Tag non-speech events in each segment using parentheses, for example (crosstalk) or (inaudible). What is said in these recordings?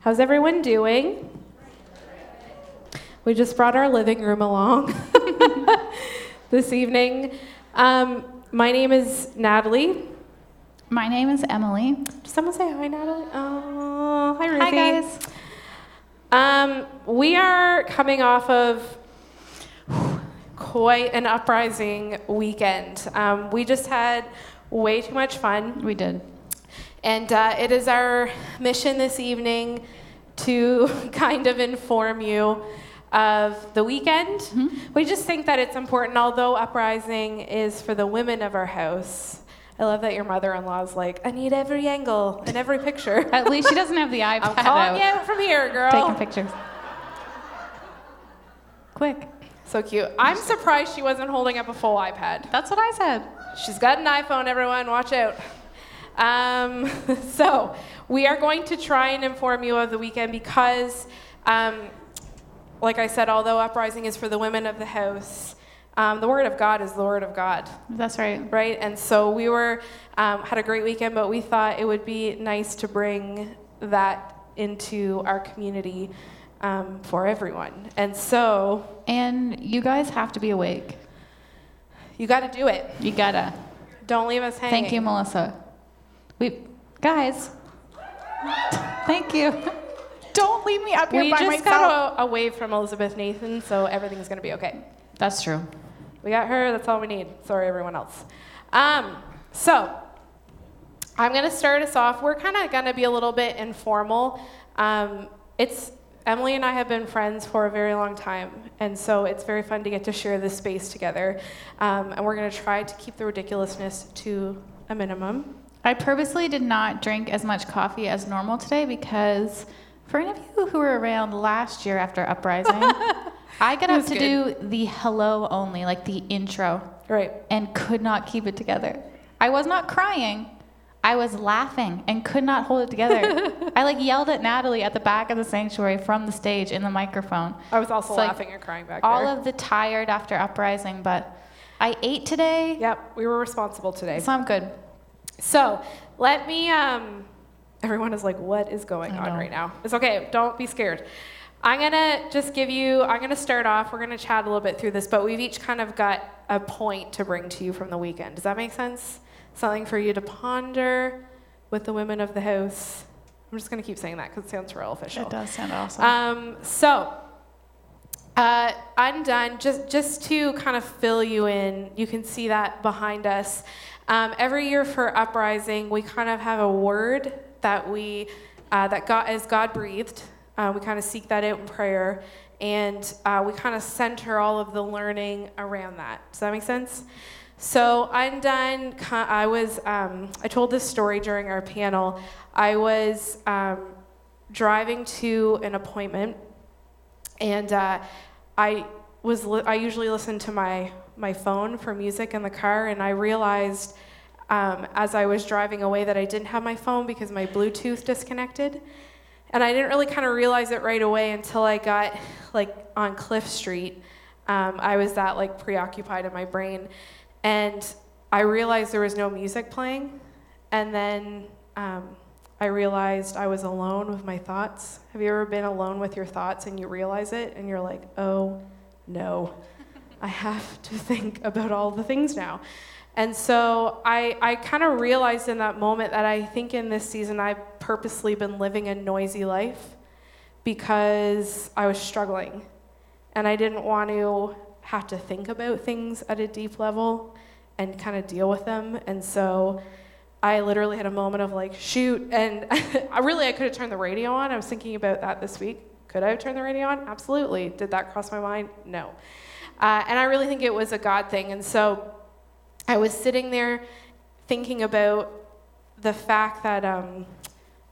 How's everyone doing? We just brought our living room along (laughs) this evening. Um, my name is Natalie. My name is Emily. Did someone say hi, Natalie? Oh, hi, Ruthie. Hi, guys. Um, we are coming off of quite an uprising weekend. Um, we just had way too much fun. We did. And uh, it is our mission this evening to (laughs) kind of inform you of the weekend. Mm-hmm. We just think that it's important, although Uprising is for the women of our house. I love that your mother in law is like, I need every angle and every picture. At least she doesn't have the (laughs) iPad I'm calling out. you from here, girl. Taking pictures. Quick. So cute. I'm surprised she wasn't holding up a full iPad. That's what I said. She's got an iPhone, everyone. Watch out. Um, (laughs) so, we are going to try and inform you of the weekend because, um, like I said, although Uprising is for the women of the house, um, the Word of God is the Word of God, That's right. right? And so we were um, had a great weekend, but we thought it would be nice to bring that into our community um, for everyone. And so And you guys have to be awake. you got to do it. You gotta. Don't leave us hanging. Thank you, Melissa. We, guys. Thank you. Don't leave me up here We by just myself. got a, a wave from Elizabeth Nathan, so everything's gonna be okay. That's true. We got her. That's all we need. Sorry, everyone else. Um, so I'm gonna start us off. We're kind of gonna be a little bit informal. Um, it's Emily and I have been friends for a very long time, and so it's very fun to get to share this space together. Um, and we're gonna try to keep the ridiculousness to a minimum. I purposely did not drink as much coffee as normal today because for any of you who were around last year after Uprising, (laughs) I got up to do the hello only, like the intro, Right. and could not keep it together. I was not crying. I was laughing and could not hold it together. (laughs) I like yelled at Natalie at the back of the sanctuary from the stage in the microphone. I was also like laughing and crying back All there. of the tired after Uprising, but I ate today, yep, we were responsible today. so I'm good. So let me. Um, everyone is like, "What is going on right now?" It's okay. Don't be scared. I'm gonna just give you. I'm gonna start off. We're gonna chat a little bit through this, but we've each kind of got a point to bring to you from the weekend. Does that make sense? Something for you to ponder with the women of the house. I'm just gonna keep saying that because it sounds real official. It does sound awesome. Um, so, uh, undone. Just just to kind of fill you in, you can see that behind us. Um, every year for uprising, we kind of have a word that we uh, that God is God breathed. Uh, we kind of seek that out in prayer, and uh, we kind of center all of the learning around that. Does that make sense? So undone. I was. Um, I told this story during our panel. I was um, driving to an appointment, and uh, I was. Li- I usually listen to my my phone for music in the car, and I realized um, as I was driving away that I didn't have my phone because my Bluetooth disconnected. And I didn't really kind of realize it right away until I got like on Cliff Street. Um, I was that like preoccupied in my brain, and I realized there was no music playing. And then um, I realized I was alone with my thoughts. Have you ever been alone with your thoughts and you realize it and you're like, oh no, I have to think about all the things now. And so I, I kind of realized in that moment that I think in this season I've purposely been living a noisy life because I was struggling and I didn't want to have to think about things at a deep level and kind of deal with them. And so I literally had a moment of like, shoot. And (laughs) I really, I could have turned the radio on. I was thinking about that this week. Could I have turned the radio on? Absolutely. Did that cross my mind? No. Uh, and I really think it was a God thing. And so I was sitting there thinking about the fact that um,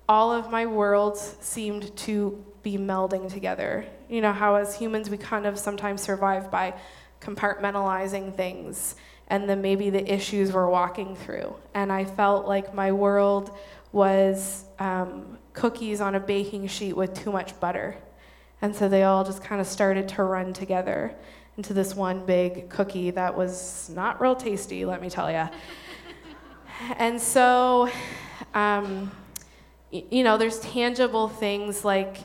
all of my worlds seemed to be melding together. You know, how as humans we kind of sometimes survive by compartmentalizing things and then maybe the issues we're walking through. And I felt like my world was um, cookies on a baking sheet with too much butter. And so they all just kind of started to run together into this one big cookie that was not real tasty, let me tell you. (laughs) and so, um, y- you know, there's tangible things like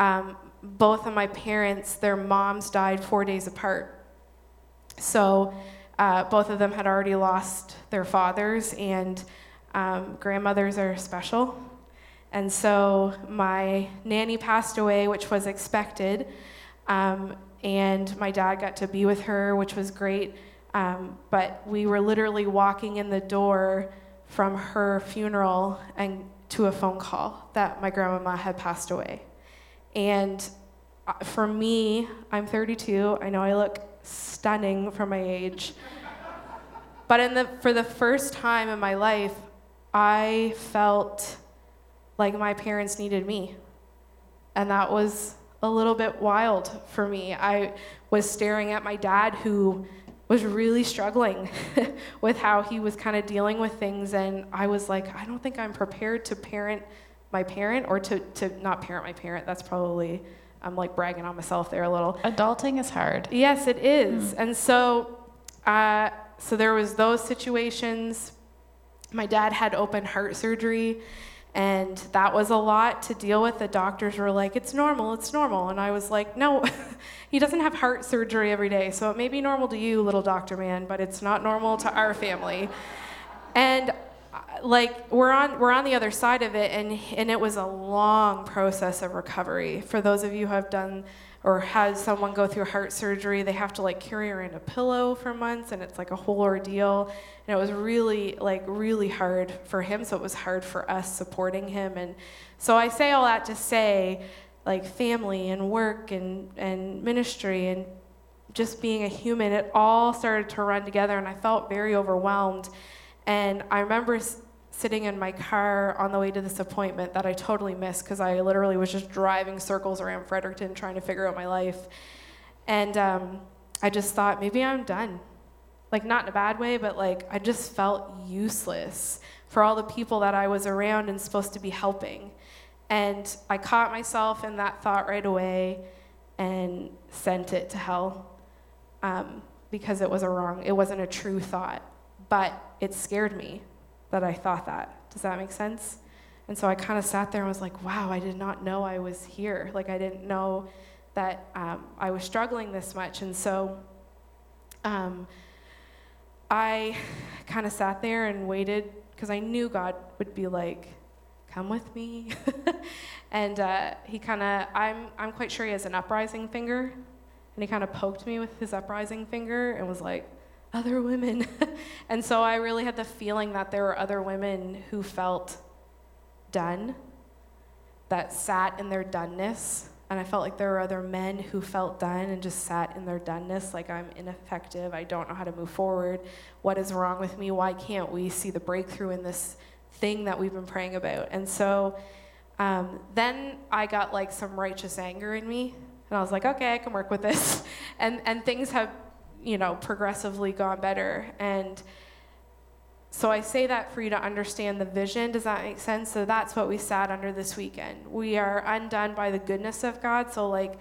um, both of my parents, their moms died four days apart. So uh, both of them had already lost their fathers, and um, grandmothers are special. And so my nanny passed away, which was expected, um, and my dad got to be with her, which was great. Um, but we were literally walking in the door from her funeral and to a phone call that my grandmama had passed away. And uh, for me, I'm 32. I know I look stunning for my age. But in the, for the first time in my life, I felt like my parents needed me. And that was a little bit wild for me. I was staring at my dad, who was really struggling (laughs) with how he was kind of dealing with things. And I was like, I don't think I'm prepared to parent my parent or to, to not parent my parent. That's probably, I'm like bragging on myself there a little. Adulting is hard. Yes, it is. And so, uh, so there was those situations. My dad had open heart surgery, and that was a lot to deal with. The doctors were like, "It's normal, it's normal," and I was like, "No, (laughs) he doesn't have heart surgery every day, so it may be normal to you, little doctor man, but it's not normal to our family." And uh, like we're on we're on the other side of it and and it was a long process of recovery for those of you who have done or has someone go through heart surgery they have to like carry around a pillow for months and it's like a whole ordeal. And it was really like really hard for him so it was hard for us supporting him. And so i say all that to say like family and work and and ministry and just being a human it all started to run together and i felt very overwhelmed. And I remember sitting in my car on the way to this appointment that I totally missed because I literally was just driving circles around Fredericton trying to figure out my life. And um, I just thought, maybe I'm done. Like, not in a bad way, but like, I just felt useless for all the people that I was around and supposed to be helping. And I caught myself in that thought right away and sent it to hell um, because it was a wrong, it wasn't a true thought. But it scared me that I thought that. Does that make sense? And so I kind of sat there and was like, wow, I did not know I was here. Like, I didn't know that um, I was struggling this much. And so um, I kind of sat there and waited because I knew God would be like, come with me. (laughs) and uh, he kind of, I'm, I'm quite sure he has an uprising finger. And he kind of poked me with his uprising finger and was like, other women. (laughs) and so I really had the feeling that there were other women who felt done, that sat in their doneness. And I felt like there were other men who felt done and just sat in their doneness, like I'm ineffective, I don't know how to move forward. What is wrong with me? Why can't we see the breakthrough in this thing that we've been praying about? And so um, then I got like some righteous anger in me, and I was like, okay, I can work with this. (laughs) And, and things have you know, progressively gone better. And so I say that for you to understand the vision. Does that make sense? So that's what we sat under this weekend. We are undone by the goodness of God. So, like,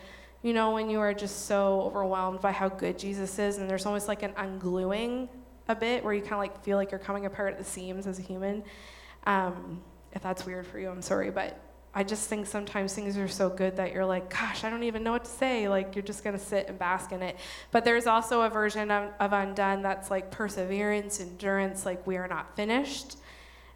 you know, when you are just so overwhelmed by how good Jesus is, and there's almost like an ungluing a bit where you kind of like feel like you're coming apart at the seams as a human. Um, if that's weird for you, I'm sorry, but I just think sometimes things are so good that you're like, gosh, I don't even know what to say. Like, you're just going to sit and bask in it. But there's also a version of, of undone that's like perseverance, endurance, like we are not finished.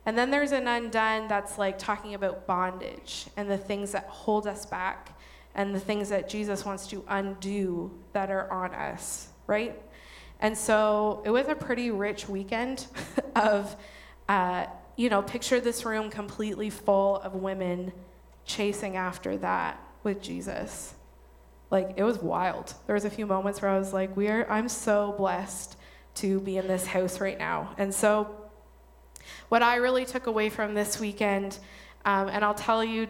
And then there's an undone that's like talking about bondage and the things that hold us back and the things that Jesus wants to undo that are on us, right? And so it was a pretty rich weekend (laughs) of, uh, you know, picture this room completely full of women chasing after that with Jesus. Like it was wild. There was a few moments where I was like, "We are. I'm so blessed to be in this house right now." And so, what I really took away from this weekend, um, and I'll tell you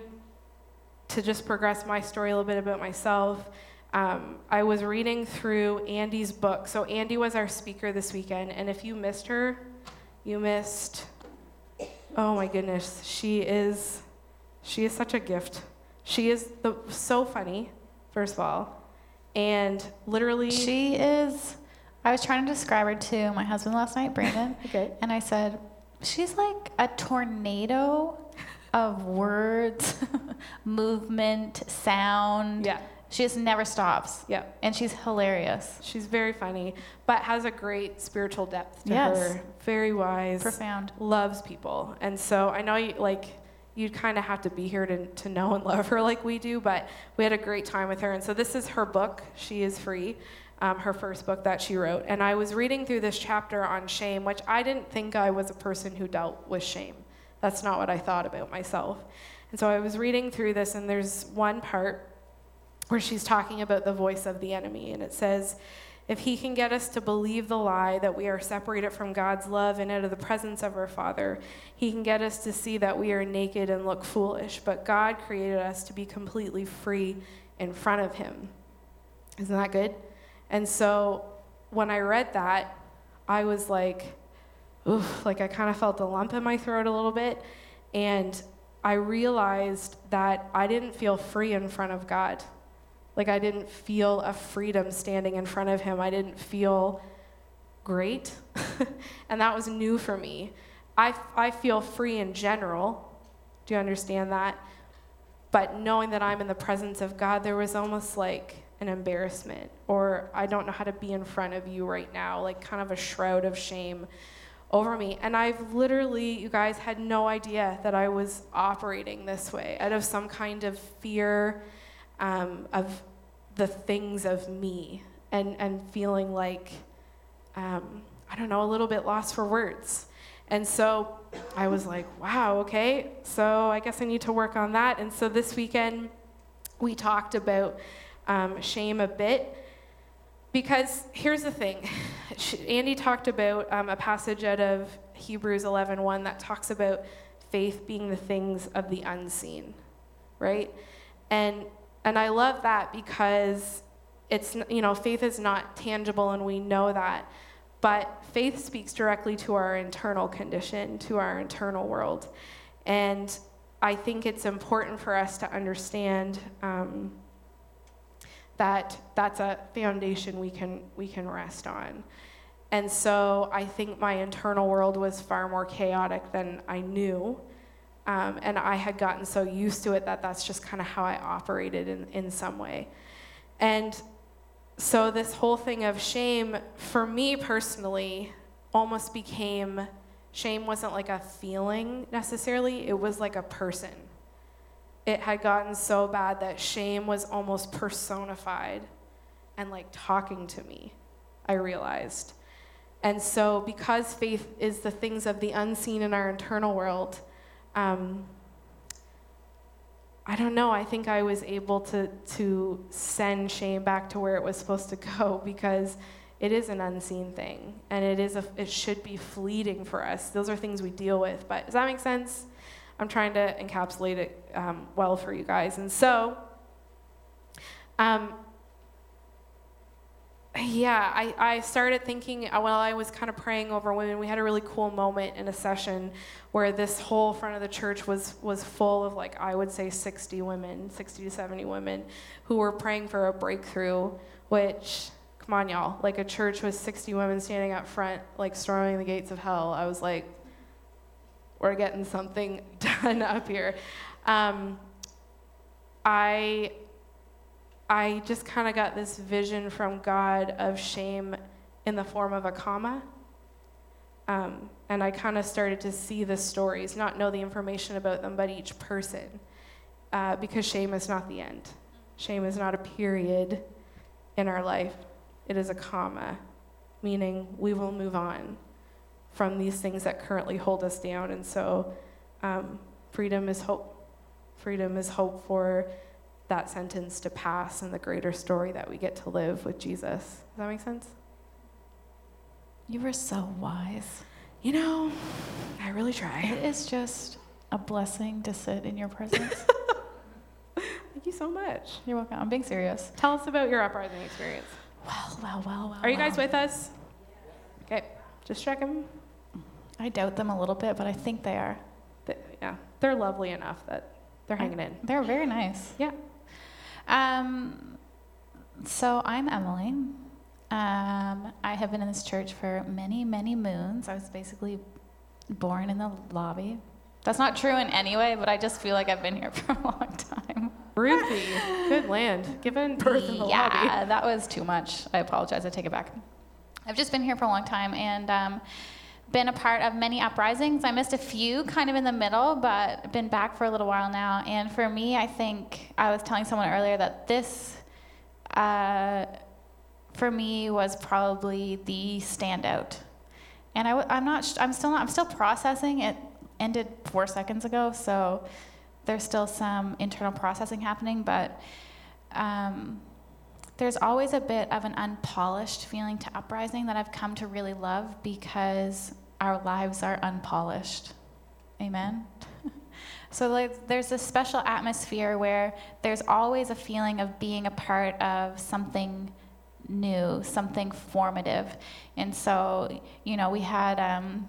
to just progress my story a little bit about myself. Um, I was reading through Andi's book. So Andi was our speaker this weekend, and if you missed her, you missed. Oh my goodness, she is, she is such a gift. She is the so funny, first of all, and literally. She is. I was trying to describe her to my husband last night, Brandon, (laughs) okay. and I said, she's like a tornado (laughs) of words, (laughs) movement, sound. Yeah. She just never stops. Yeah. And she's hilarious. She's very funny, but has a great spiritual depth to Yes. her. Very wise. Profound. Loves people. And so I know you like you'd kind of have to be here to, to know and love her like we do, but we had a great time with her. And so this is her book, She is Free, um, her first book that she wrote. And I was reading through this chapter on shame, which I didn't think I was a person who dealt with shame. That's not what I thought about myself. And so I was reading through this, and there's one part where she's talking about the voice of the enemy. And it says, if he can get us to believe the lie that we are separated from God's love and out of the presence of our Father, he can get us to see that we are naked and look foolish. But God created us to be completely free in front of him. Isn't that good? And so when I read that, I was like, oof, like I kind of felt a lump in my throat a little bit. And I realized that I didn't feel free in front of God. Like I didn't feel a freedom standing in front of him. I didn't feel great. (laughs) and that was new for me. I, I feel free in general. Do you understand that? But knowing that I'm in the presence of God, there was almost like an embarrassment, or I don't know how to be in front of you right now, like kind of a shroud of shame over me. And I've literally, you guys, had no idea that I was operating this way out of some kind of fear um, of the things of me and, and feeling like, um, I don't know, a little bit lost for words. And so I was like, wow, okay, so I guess I need to work on that. And so this weekend, we talked about um, shame a bit. Because here's the thing Andi talked about um, a passage out of Hebrews 11:1 that talks about faith being the things of the unseen, right? And and I love that because it's you know faith is not tangible and we know that, but faith speaks directly to our internal condition, to our internal world, and I think it's important for us to understand. Um, that that's a foundation we can we can rest on. And so I think my internal world was far more chaotic than I knew. Um, and I had gotten so used to it that that's just kind of how I operated in, in some way. And so this whole thing of shame, for me personally, almost became shame wasn't like a feeling necessarily, it was like a person it had gotten so bad that shame was almost personified and like talking to me, I realized. And so, because faith is the things of the unseen in our internal world, um, I don't know. I think I was able to, to send shame back to where it was supposed to go (laughs) because it is an unseen thing and it, is a, it should be fleeting for us. Those are things we deal with. But does that make sense? I'm trying to encapsulate it um, well for you guys. And so, um, yeah, I, I started thinking uh, while I was kind of praying over women, we had a really cool moment in a session where this whole front of the church was, was full of, like, I would say 60 women, 60 to 70 women, who were praying for a breakthrough, which, come on, y'all, like a church with 60 women standing up front, like, storming the gates of hell. I was like, we're getting something (laughs) done up here. Um, I I just kind of got this vision from God of shame in the form of a comma. Um, and I kind of started to see the stories, not know the information about them, but each person. Uh, because shame is not the end. Shame is not a period in our life, it is a comma, meaning we will move on from these things that currently hold us down. And so, um, freedom is hope. Freedom is hope for that sentence to pass and the greater story that we get to live with Jesus. Does that make sense? You were so wise. You know, I really try. It is just a blessing to sit in your (laughs) presence. Thank you so much. You're welcome. I'm being serious. Tell us about your uprising experience. Well, well, well, well. Are you guys well. with us? Okay, just checking. I doubt them a little bit, but I think they are. Yeah, they're lovely enough that they're hanging in. They're very nice. Yeah. Um, so I'm Emily. Um, I have been in this church for many, many moons. I was basically born in the lobby That's not true in any way, but I just feel like I've been here (laughs) for a long time. Ruthie, good land. Given birth in the yeah, lobby. that was too much. I apologize. I take it back. I've just been here for a long time and um, been a part of many uprisings. I missed a few kind of in the middle, but been back for a little while now. And for me, I think I was telling someone earlier that this, uh, for me, was probably the standout. And I, I'm not. I'm still not. I'm still processing. It ended four seconds ago, so there's still some internal processing happening, but. Um, there's always a bit of an unpolished feeling to uprising that I've come to really love because our lives are unpolished. Amen. (laughs) so like there's this special atmosphere where there's always a feeling of being a part of something new, something formative. And so, you know, we had um,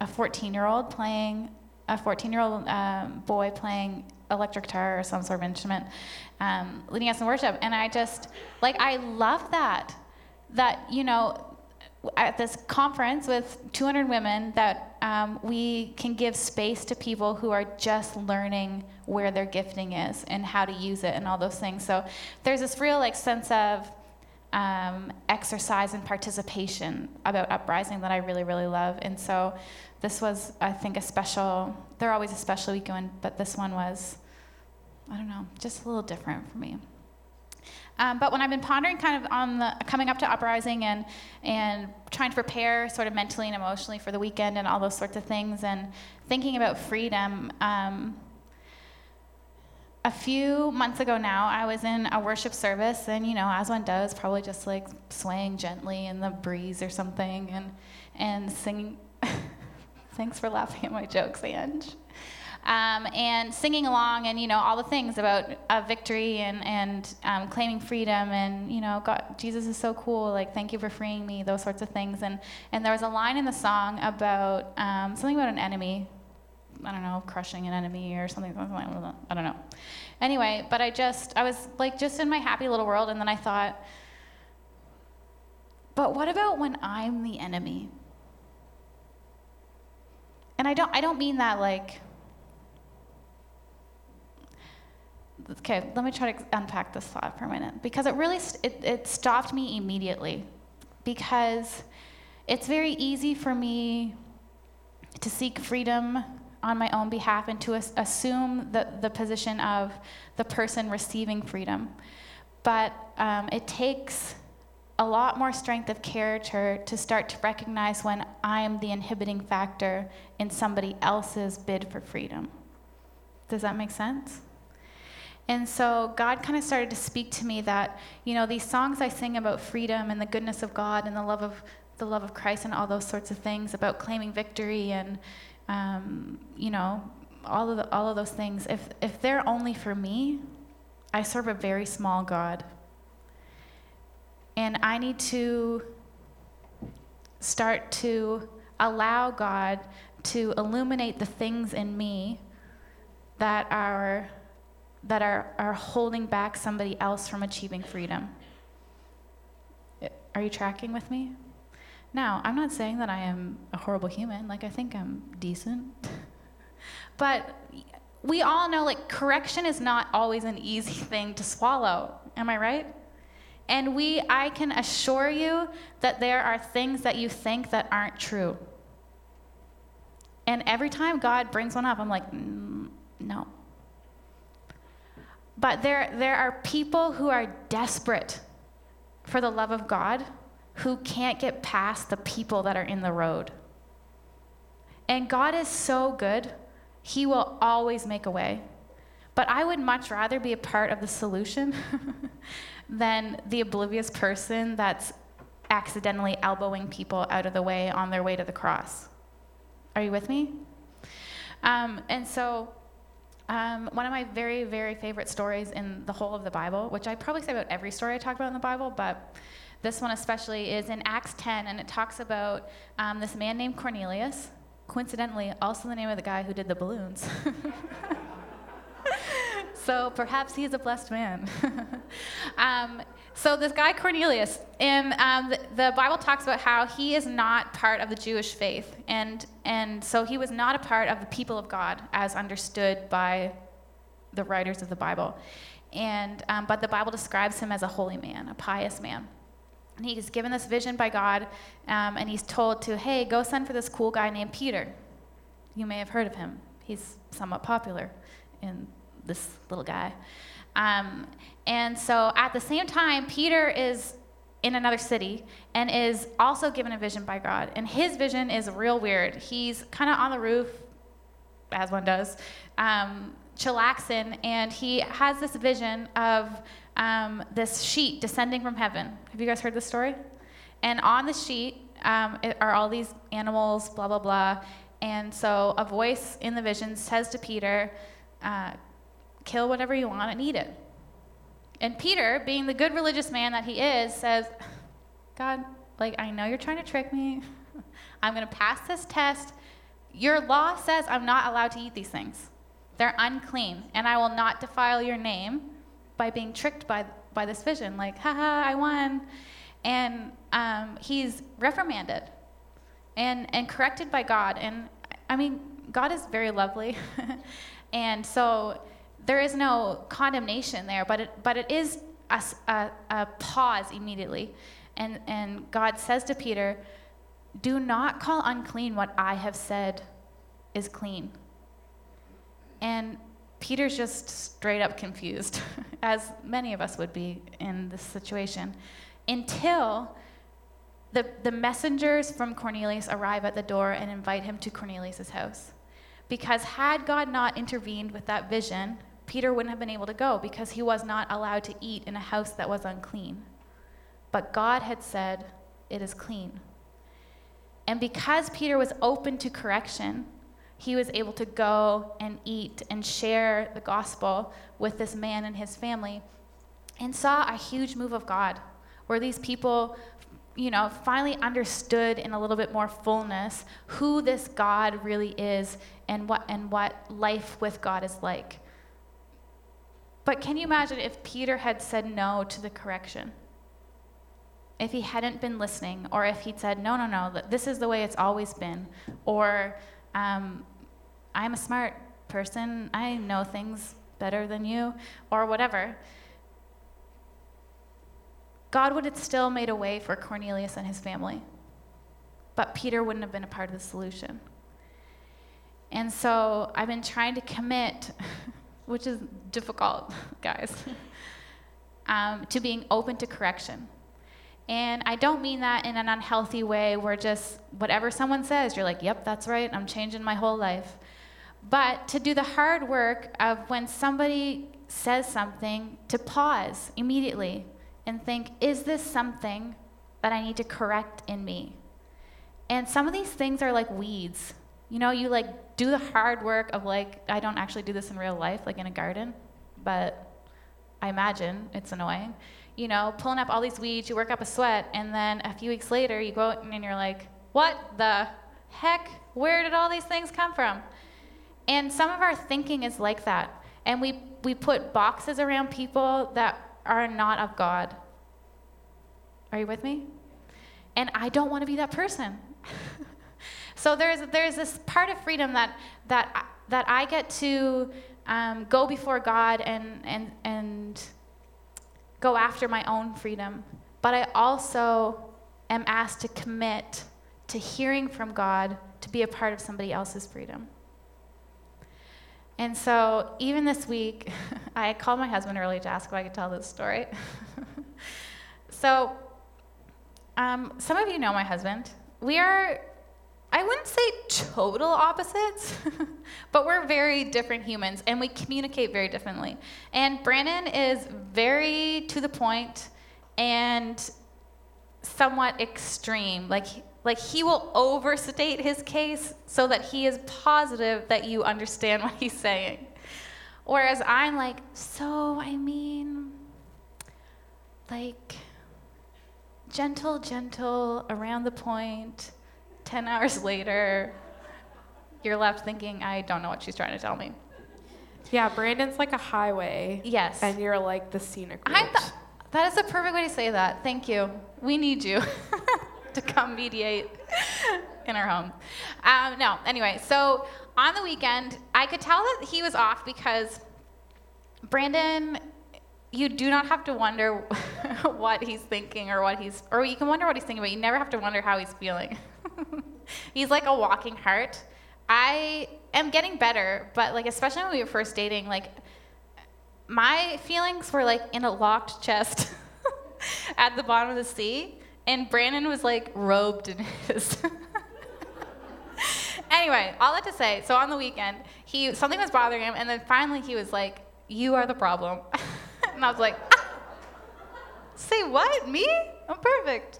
a 14 year old playing, a 14 year old um, boy playing electric guitar or some sort of instrument, um, leading us in worship. And I just, like, I love that. That, you know, at this conference with 200 women, that um, we can give space to people who are just learning where their gifting is and how to use it and all those things. So there's this real, like, sense of, um, exercise and participation about uprising that I really, really love. And so this was, I think, a special, they're always a special weekend, but this one was, I don't know, just a little different for me. Um, but when I've been pondering kind of on the coming up to uprising and and trying to prepare sort of mentally and emotionally for the weekend and all those sorts of things and thinking about freedom, um, a few months ago now, I was in a worship service, and you know, as one does, probably just like swaying gently in the breeze or something, and and singing. (laughs) Thanks for laughing at my jokes, Ange. Um, and singing along, and you know, all the things about victory and and um, claiming freedom, and you know, God, Jesus is so cool. Like, thank you for freeing me. Those sorts of things. And and there was a line in the song about um, something about an enemy I don't know, crushing an enemy or something. I don't know. Anyway, but I just, I was like just in my happy little world, and then I thought, but what about when I'm the enemy? And I don't, I don't mean that like, okay, let me try to unpack this thought for a minute because it really, it, it stopped me immediately because it's very easy for me to seek freedom on my own behalf and to as- assume the, the position of the person receiving freedom. But um, it takes a lot more strength of character to start to recognize when I am the inhibiting factor in somebody else's bid for freedom. Does that make sense? And so God kind of started to speak to me that, you know, these songs I sing about freedom and the goodness of God and the love of the love of Christ and all those sorts of things about claiming victory and um, you know, all of the, all of those things. If if they're only for me, I serve a very small God, and I need to start to allow God to illuminate the things in me that are that are, are holding back somebody else from achieving freedom. Are you tracking with me? Now, I'm not saying that I am a horrible human. Like, I think I'm decent. (laughs) but we all know, like, correction is not always an easy (laughs) thing to swallow. Am I right? And we, I can assure you that there are things that you think that aren't true. And every time God brings one up, I'm like, mm, no. But there, there are people who are desperate for the love of God who can't get past the people that are in the road. And God is so good, He will always make a way. But I would much rather be a part of the solution (laughs) than the oblivious person that's accidentally elbowing people out of the way on their way to the cross. Are you with me? Um, and so, um, one of my very, very favorite stories in the whole of the Bible, which I probably say about every story I talk about in the Bible, but this one especially is in Acts 10, and it talks about um, this man named Cornelius, coincidentally, also the name of the guy who did the balloons. (laughs) so perhaps he's a blessed man. (laughs) um, so this guy Cornelius, and um, the, the, Bible talks about how he is not part of the Jewish faith, and and so he was not a part of the people of God as understood by the writers of the Bible, and um, but the Bible describes him as a holy man, a pious man. And he's given this vision by God, um, and he's told to, hey, go send for this cool guy named Peter. You may have heard of him. He's somewhat popular in this little guy. Um, and so at the same time, Peter is in another city and is also given a vision by God. And his vision is real weird. He's kind of on the roof, as one does, um, chillaxing, and he has this vision of um, this sheet descending from heaven. Have you guys heard this story? And on the sheet um, are all these animals, blah, blah, blah. And so a voice in the vision says to Peter, uh, kill whatever you want and eat it. And Peter, being the good religious man that he is, says, God, like, I know you're trying to trick me. (laughs) I'm going to pass this test. Your law says I'm not allowed to eat these things. They're unclean, and I will not defile your name by being tricked by, by this vision. Like, haha, I won. And um, he's reprimanded and, and corrected by God. And I mean, God is very lovely. (laughs) and so there is no condemnation there, but it, but it is a, a, a pause immediately. And, and God says to Peter, Do not call unclean what I have said is clean. And Peter's just straight up confused, (laughs) as many of us would be in this situation, until the, the messengers from Cornelius arrive at the door and invite him to Cornelius' house. Because had God not intervened with that vision, Peter wouldn't have been able to go because he was not allowed to eat in a house that was unclean. But God had said, It is clean. And because Peter was open to correction, he was able to go and eat and share the gospel with this man and his family and saw a huge move of God where these people you know finally understood in a little bit more fullness who this God really is and what and what life with God is like but can you imagine if Peter had said no to the correction? If he hadn't been listening, or if he'd said, no, no, no, this is the way it's always been, or um, I'm a smart person, I know things better than you, or whatever, God would have still made a way for Cornelius and his family. But Peter wouldn't have been a part of the solution. And so I've been trying to commit (laughs) which is difficult, (laughs) guys, (laughs) um, to being open to correction. And I don't mean that in an unhealthy way where just whatever someone says, you're like, yep, that's right, I'm changing my whole life. But to do the hard work of when somebody says something, to pause immediately and think, is this something that I need to correct in me? And some of these things are like weeds. You know, you like do the hard work of like, I don't actually do this in real life, like in a garden, but I imagine it's annoying. You know, pulling up all these weeds, you work up a sweat, and then a few weeks later, you go and you're like, what the heck? Where did all these things come from? And some of our thinking is like that. And we, we put boxes around people that are not of God. Are you with me? And I don't want to be that person. (laughs) So there's, there's this part of freedom that, that, that I get to um, go before God and, and, and go after my own freedom. But I also am asked to commit to hearing from God to be a part of somebody else's freedom. And so, even this week, (laughs) I called my husband early to ask if I could tell this story. (laughs) so, um, some of you know my husband. We are I wouldn't say total opposites, (laughs) but we're very different humans and we communicate very differently. And Brandon is very to the point and somewhat extreme. Like, like he will overstate his case so that he is positive that you understand (laughs) what he's saying. Whereas I'm like, so I mean, like, gentle, gentle, around the point 10 hours (laughs) later, you're left thinking, I don't know what she's trying to tell me. Yeah, Brandon's like a highway. Yes. And you're like the scenic route. Th- that is the perfect way to say that. Thank you. We need you (laughs) to come mediate in our home. Um, no, anyway, so on the weekend, I could tell that he was off because Brandon, you do not have to wonder (laughs) what he's thinking or what he's, or you can wonder what he's thinking, but you never have to wonder how he's feeling. (laughs) he's like a walking heart. I am getting better, but like, especially when we were first dating, like, my feelings were like in a locked chest (laughs) at the bottom of the sea, and Brandon was like robed in his. anyway, all that to say, so on the weekend, he something was bothering him, and then finally he was like, "You are the problem," and I was like, "Say what? Me? I'm perfect."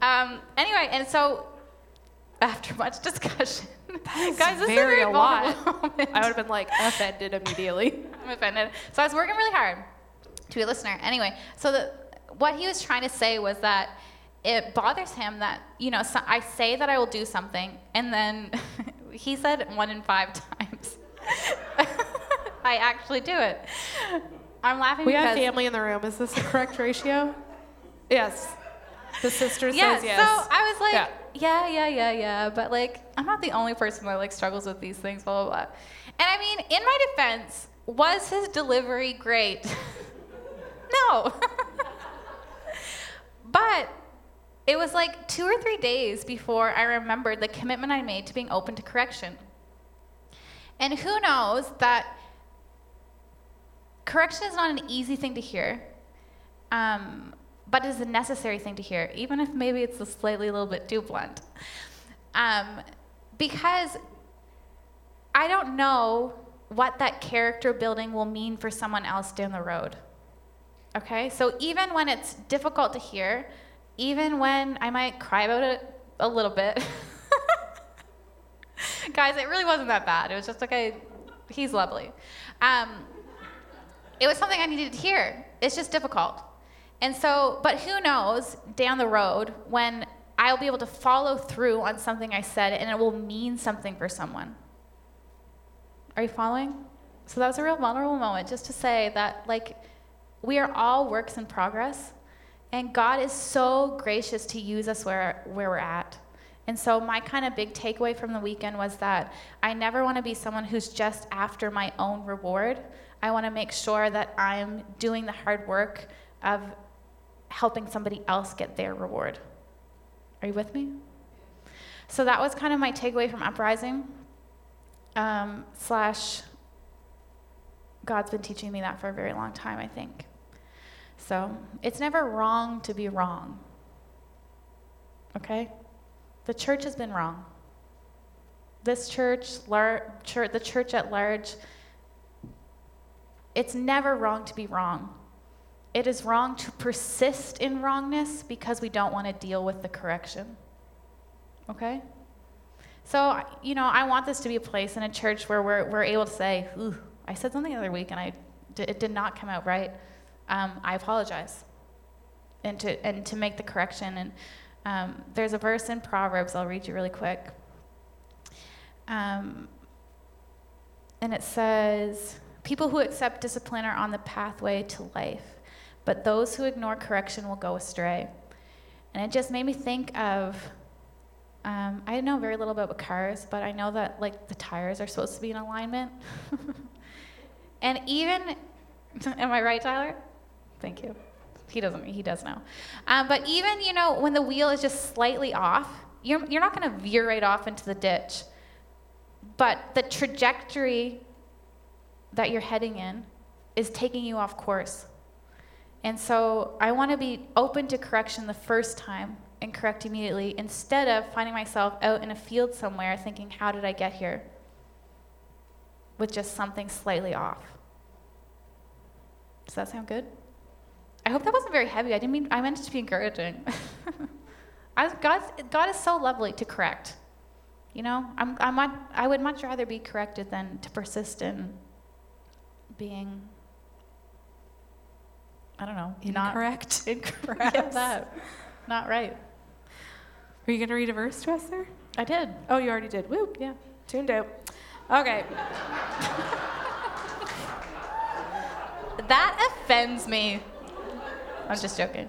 Um, anyway, and so after much discussion, (laughs) guys, this very is a very a lot. moment. I would have been like (laughs) offended immediately. I'm offended. So I was working really hard to be a listener. Anyway, so the, what he was trying to say was that it bothers him that, you know, so I say that I will do something, and then (laughs) he said one in five times. I actually do it. I'm laughing We because have family in the room. Is this the correct ratio? Yes. The sister yeah, says yes. so I was like, Yeah. yeah. yeah, yeah, yeah, But like, I'm not the only person that like struggles with these things, blah, blah, blah. And I mean, in my defense, was his delivery great? (laughs) no. (laughs) but it was like two or three days before I remembered the commitment I made to being open to correction. And who knows that correction is not an easy thing to hear. Um, but it's a necessary thing to hear, even if maybe it's a slightly little bit too blunt. Um, because I don't know what that character building will mean for someone else down the road. Okay? So even when it's difficult to hear, even when I might cry about it a little bit, (laughs) guys, it really wasn't that bad. It was just like okay, he's lovely. Um, it was something I needed to hear. It's just difficult. And so, but who knows down the road when I'll be able to follow through on something I said and it will mean something for someone. Are you following? So that was a real vulnerable moment just to say that, like, we are all works in progress, and God is so gracious to use us where, where we're at. And so, my kind of big takeaway from the weekend was that I never want to be someone who's just after my own reward. I want to make sure that I'm doing the hard work of helping somebody else get their reward. Are you with me? So that was kind of my takeaway from Uprising. Um, slash, God's been teaching me that for a very long time, I think. So it's never wrong to be wrong. Okay? The church has been wrong. This church, lar- church the church at large, it's never wrong to be wrong. It is wrong to persist in wrongness because we don't want to deal with the correction. Okay? So, you know, I want this to be a place in a church where we're, we're able to say, ooh, I said something the other week and I, it did not come out right. Um, I apologize. And to, and to make the correction. And um, there's a verse in Proverbs, I'll read you really quick. Um, and it says, People who accept discipline are on the pathway to life, but those who ignore correction will go astray. And it just made me think of um, I know very little about cars, but I know that like the tires are supposed to be in alignment. (laughs) and even, (laughs) am I right, Tyler? Thank you. He doesn't. He does know. Um, but even you know when the wheel is just slightly off, you're you're not going to veer right off into the ditch. But the trajectory that you're heading in is taking you off course. And so I want to be open to correction the first time and correct immediately instead of finding myself out in a field somewhere thinking, how did I get here? With just something slightly off. Does that sound good? I hope that wasn't very heavy. I didn't mean, I meant it to be encouraging. (laughs) God's, God is so lovely to correct. You know, I'm, I'm, I would much rather be corrected than to persist in being, I don't know, Incorrect. Not, incorrect. (laughs) Yes. that. Not right. Are you going to read a verse to us there? I did. Oh, you already did. Woo. Yeah. Tuned out. Okay. that offends me. I'm just joking.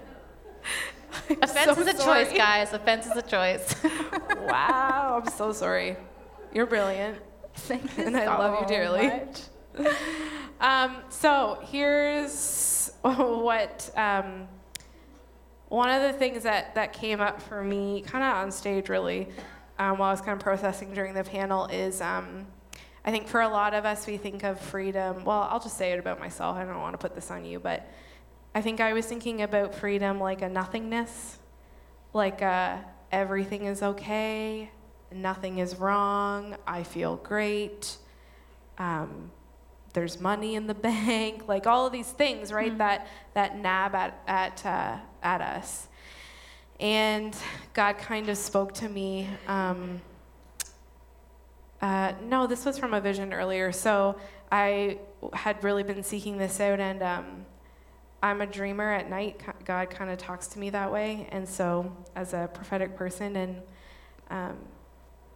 (laughs) Offense so is a sorry. choice, guys. Offense is a choice. (laughs) Wow, I'm so sorry. You're brilliant. Thank you And I love you dearly. much. Um, so here's (laughs) what um, one of the things that, that came up for me, kind of on stage really, um, while I was kind of processing during the panel, is um, I think for a lot of us, we think of freedom. Well, I'll just say it about myself. I don't want to put this on you, but I think I was thinking about freedom like a nothingness, like uh, everything is okay, nothing is wrong, I feel great. Um, there's money in the (laughs) bank, like all of these things, right? Mhm. That that nab at at uh, at us. And God kind of spoke to me. Um, uh, no, this was from a vision earlier. So I had really been seeking this out, and um, I'm a dreamer at night. God kind of talks to me that way, and so as a prophetic person, and um,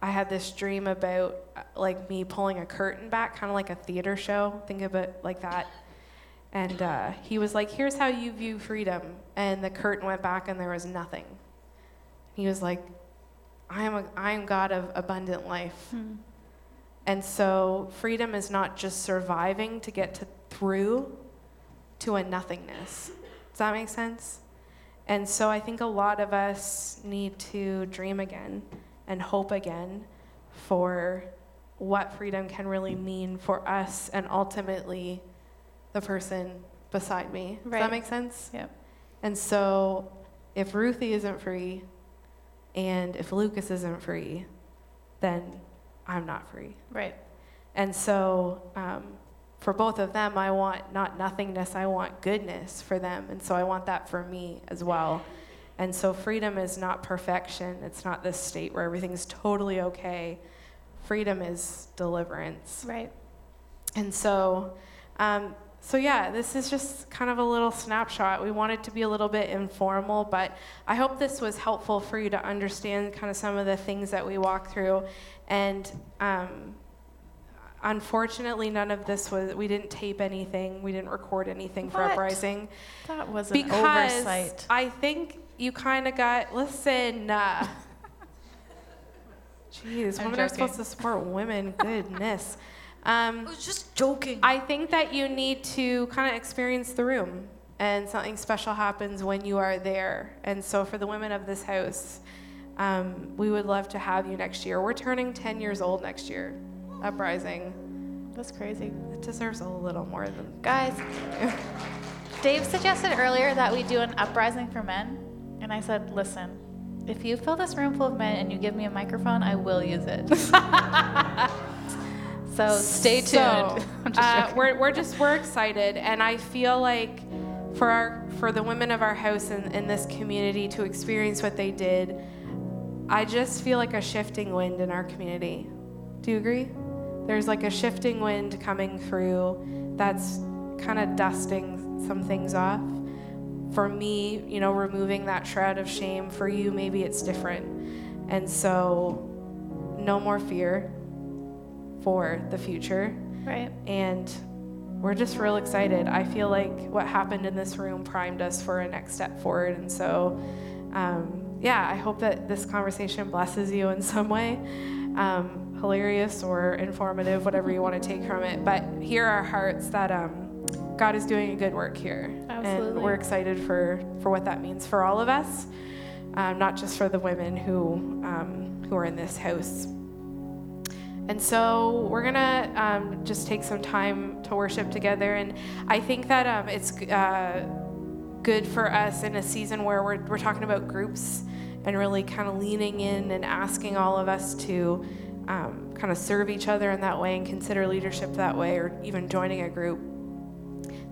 I had this dream about uh, like me pulling a curtain back, kind of like a theater show. Think of it like that. And uh, he was like, "Here's how you view freedom," and the curtain went back, and there was nothing. He was like, "I am a, I am God of abundant life." Hmm. And so freedom is not just surviving to get to through to a nothingness. Does that make sense? And so I think a lot of us need to dream again and hope again for what freedom can really mean for us and ultimately the person beside me. Does that make sense? Yep. And so if Ruthie isn't free and if Lucas isn't free, then I'm not free. Right. And so, um, for both of them, I want not nothingness, I want goodness for them. And so, I want that for me as well. And so, freedom is not perfection, it's not this state where everything's totally okay. Freedom is deliverance. Right. And so, um, so yeah, this is just kind of a little snapshot. We wanted to be a little bit informal, but I hope this was helpful for you to understand kind of some of the things that we walk through. And um, unfortunately, none of this was. We didn't tape anything. We didn't record anything for What? uprising That was an because oversight. I think you kind of got. Listen. Uh, (laughs) Jeez, I'm women are supposed to support women. (laughs) Goodness. Um, was just joking. I think that you need to kind of experience the room, and something special happens when you are there. And so, for the women of this house, um, we would love to have you next year. We're turning 10 years old next year. Uprising. That's crazy. It deserves a little more than. Guys, (laughs) Dave suggested earlier that we do an uprising for men, and I said, listen, if you fill this room full of men and you give me a microphone, I will use it. (laughs) so stay tuned. (laughs) So, uh, we're, we're just we're excited, and I feel like for our for the women of our house and in this community to experience what they did, I just feel like a shifting wind in our community. Do you agree? There's like a shifting wind coming through that's kind of dusting some things off. For me, you know, removing that shroud of shame. For you, maybe it's different. And so, no more fear for the future. right. And we're just real excited. I feel like what happened in this room primed us for a next step forward. And so, um, yeah, I hope that this conversation blesses you in some way. Um, hilarious or informative, whatever you want to take from it. But here are our hearts that um, God is doing a good work here. Absolutely. And we're excited for, for what that means for all of us, um, not just for the women who, um, who are in this house. And so we're gonna um, just take some time to worship together. And I think that um, it's uh, good for us in a season where we're, we're talking about groups and really kind of leaning in and asking all of us to um, kind of serve each other in that way and consider leadership that way, or even joining a group.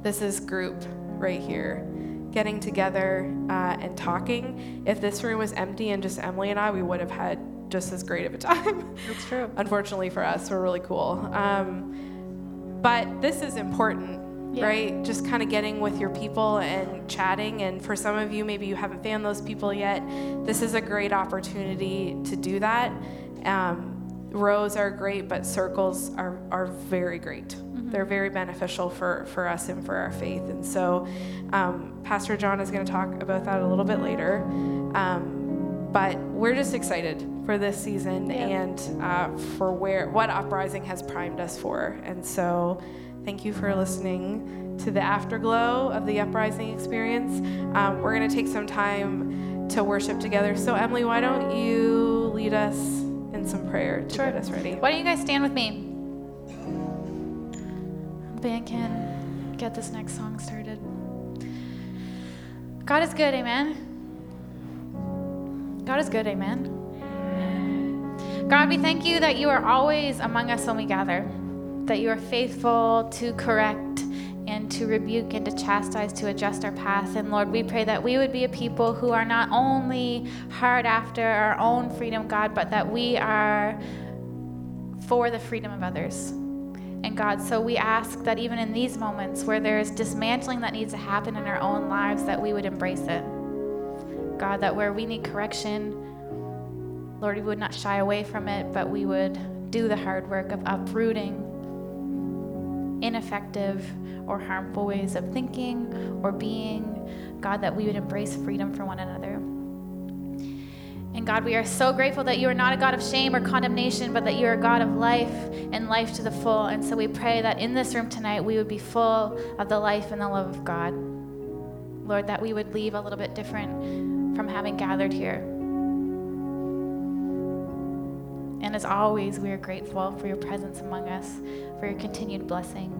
This is group right here. Getting together uh, and talking. If this room was empty and just Emily and I, we would have had just as great of a (laughs) time. That's true. Unfortunately for us, we're really cool. Um, but this is important, Yeah. right? Just kind of getting with your people and chatting. And for some of you, maybe you haven't found those people yet. This is a great opportunity to do that. Um, rows are great, but circles are, are very great. They're very beneficial for, for us and for our faith. And so, um, Pastor John is going to talk about that a little bit later. Um, but we're just excited for this season Yeah. and uh, for where what Uprising has primed us for. And so, thank you for listening to the afterglow of the Uprising experience. Um, we're going to take some time to worship together. So, Emily, why don't you lead us in some prayer to Sure. get us ready? Why don't you guys stand with me? Band can get this next song started. God is good, amen. God is good, amen. God, we thank you that you are always among us when we gather, that you are faithful to correct and to rebuke and to chastise, to adjust our path. And Lord, we pray that we would be a people who are not only hard after our own freedom, God, but that we are for the freedom of others. And God, so we ask that even in these moments where there's dismantling that needs to happen in our own lives, that we would embrace it. God, that where we need correction, Lord, we would not shy away from it, but we would do the hard work of uprooting ineffective or harmful ways of thinking or being. God, that we would embrace freedom for one another. And God, we are so grateful that you are not a God of shame or condemnation, but that you are a God of life and life to the full. And so we pray that in this room tonight, we would be full of the life and the love of God. Lord, that we would leave a little bit different from having gathered here. And as always, we are grateful for your presence among us, for your continued blessing.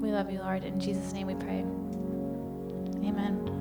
We love you, Lord. In Jesus' name we pray. Amen.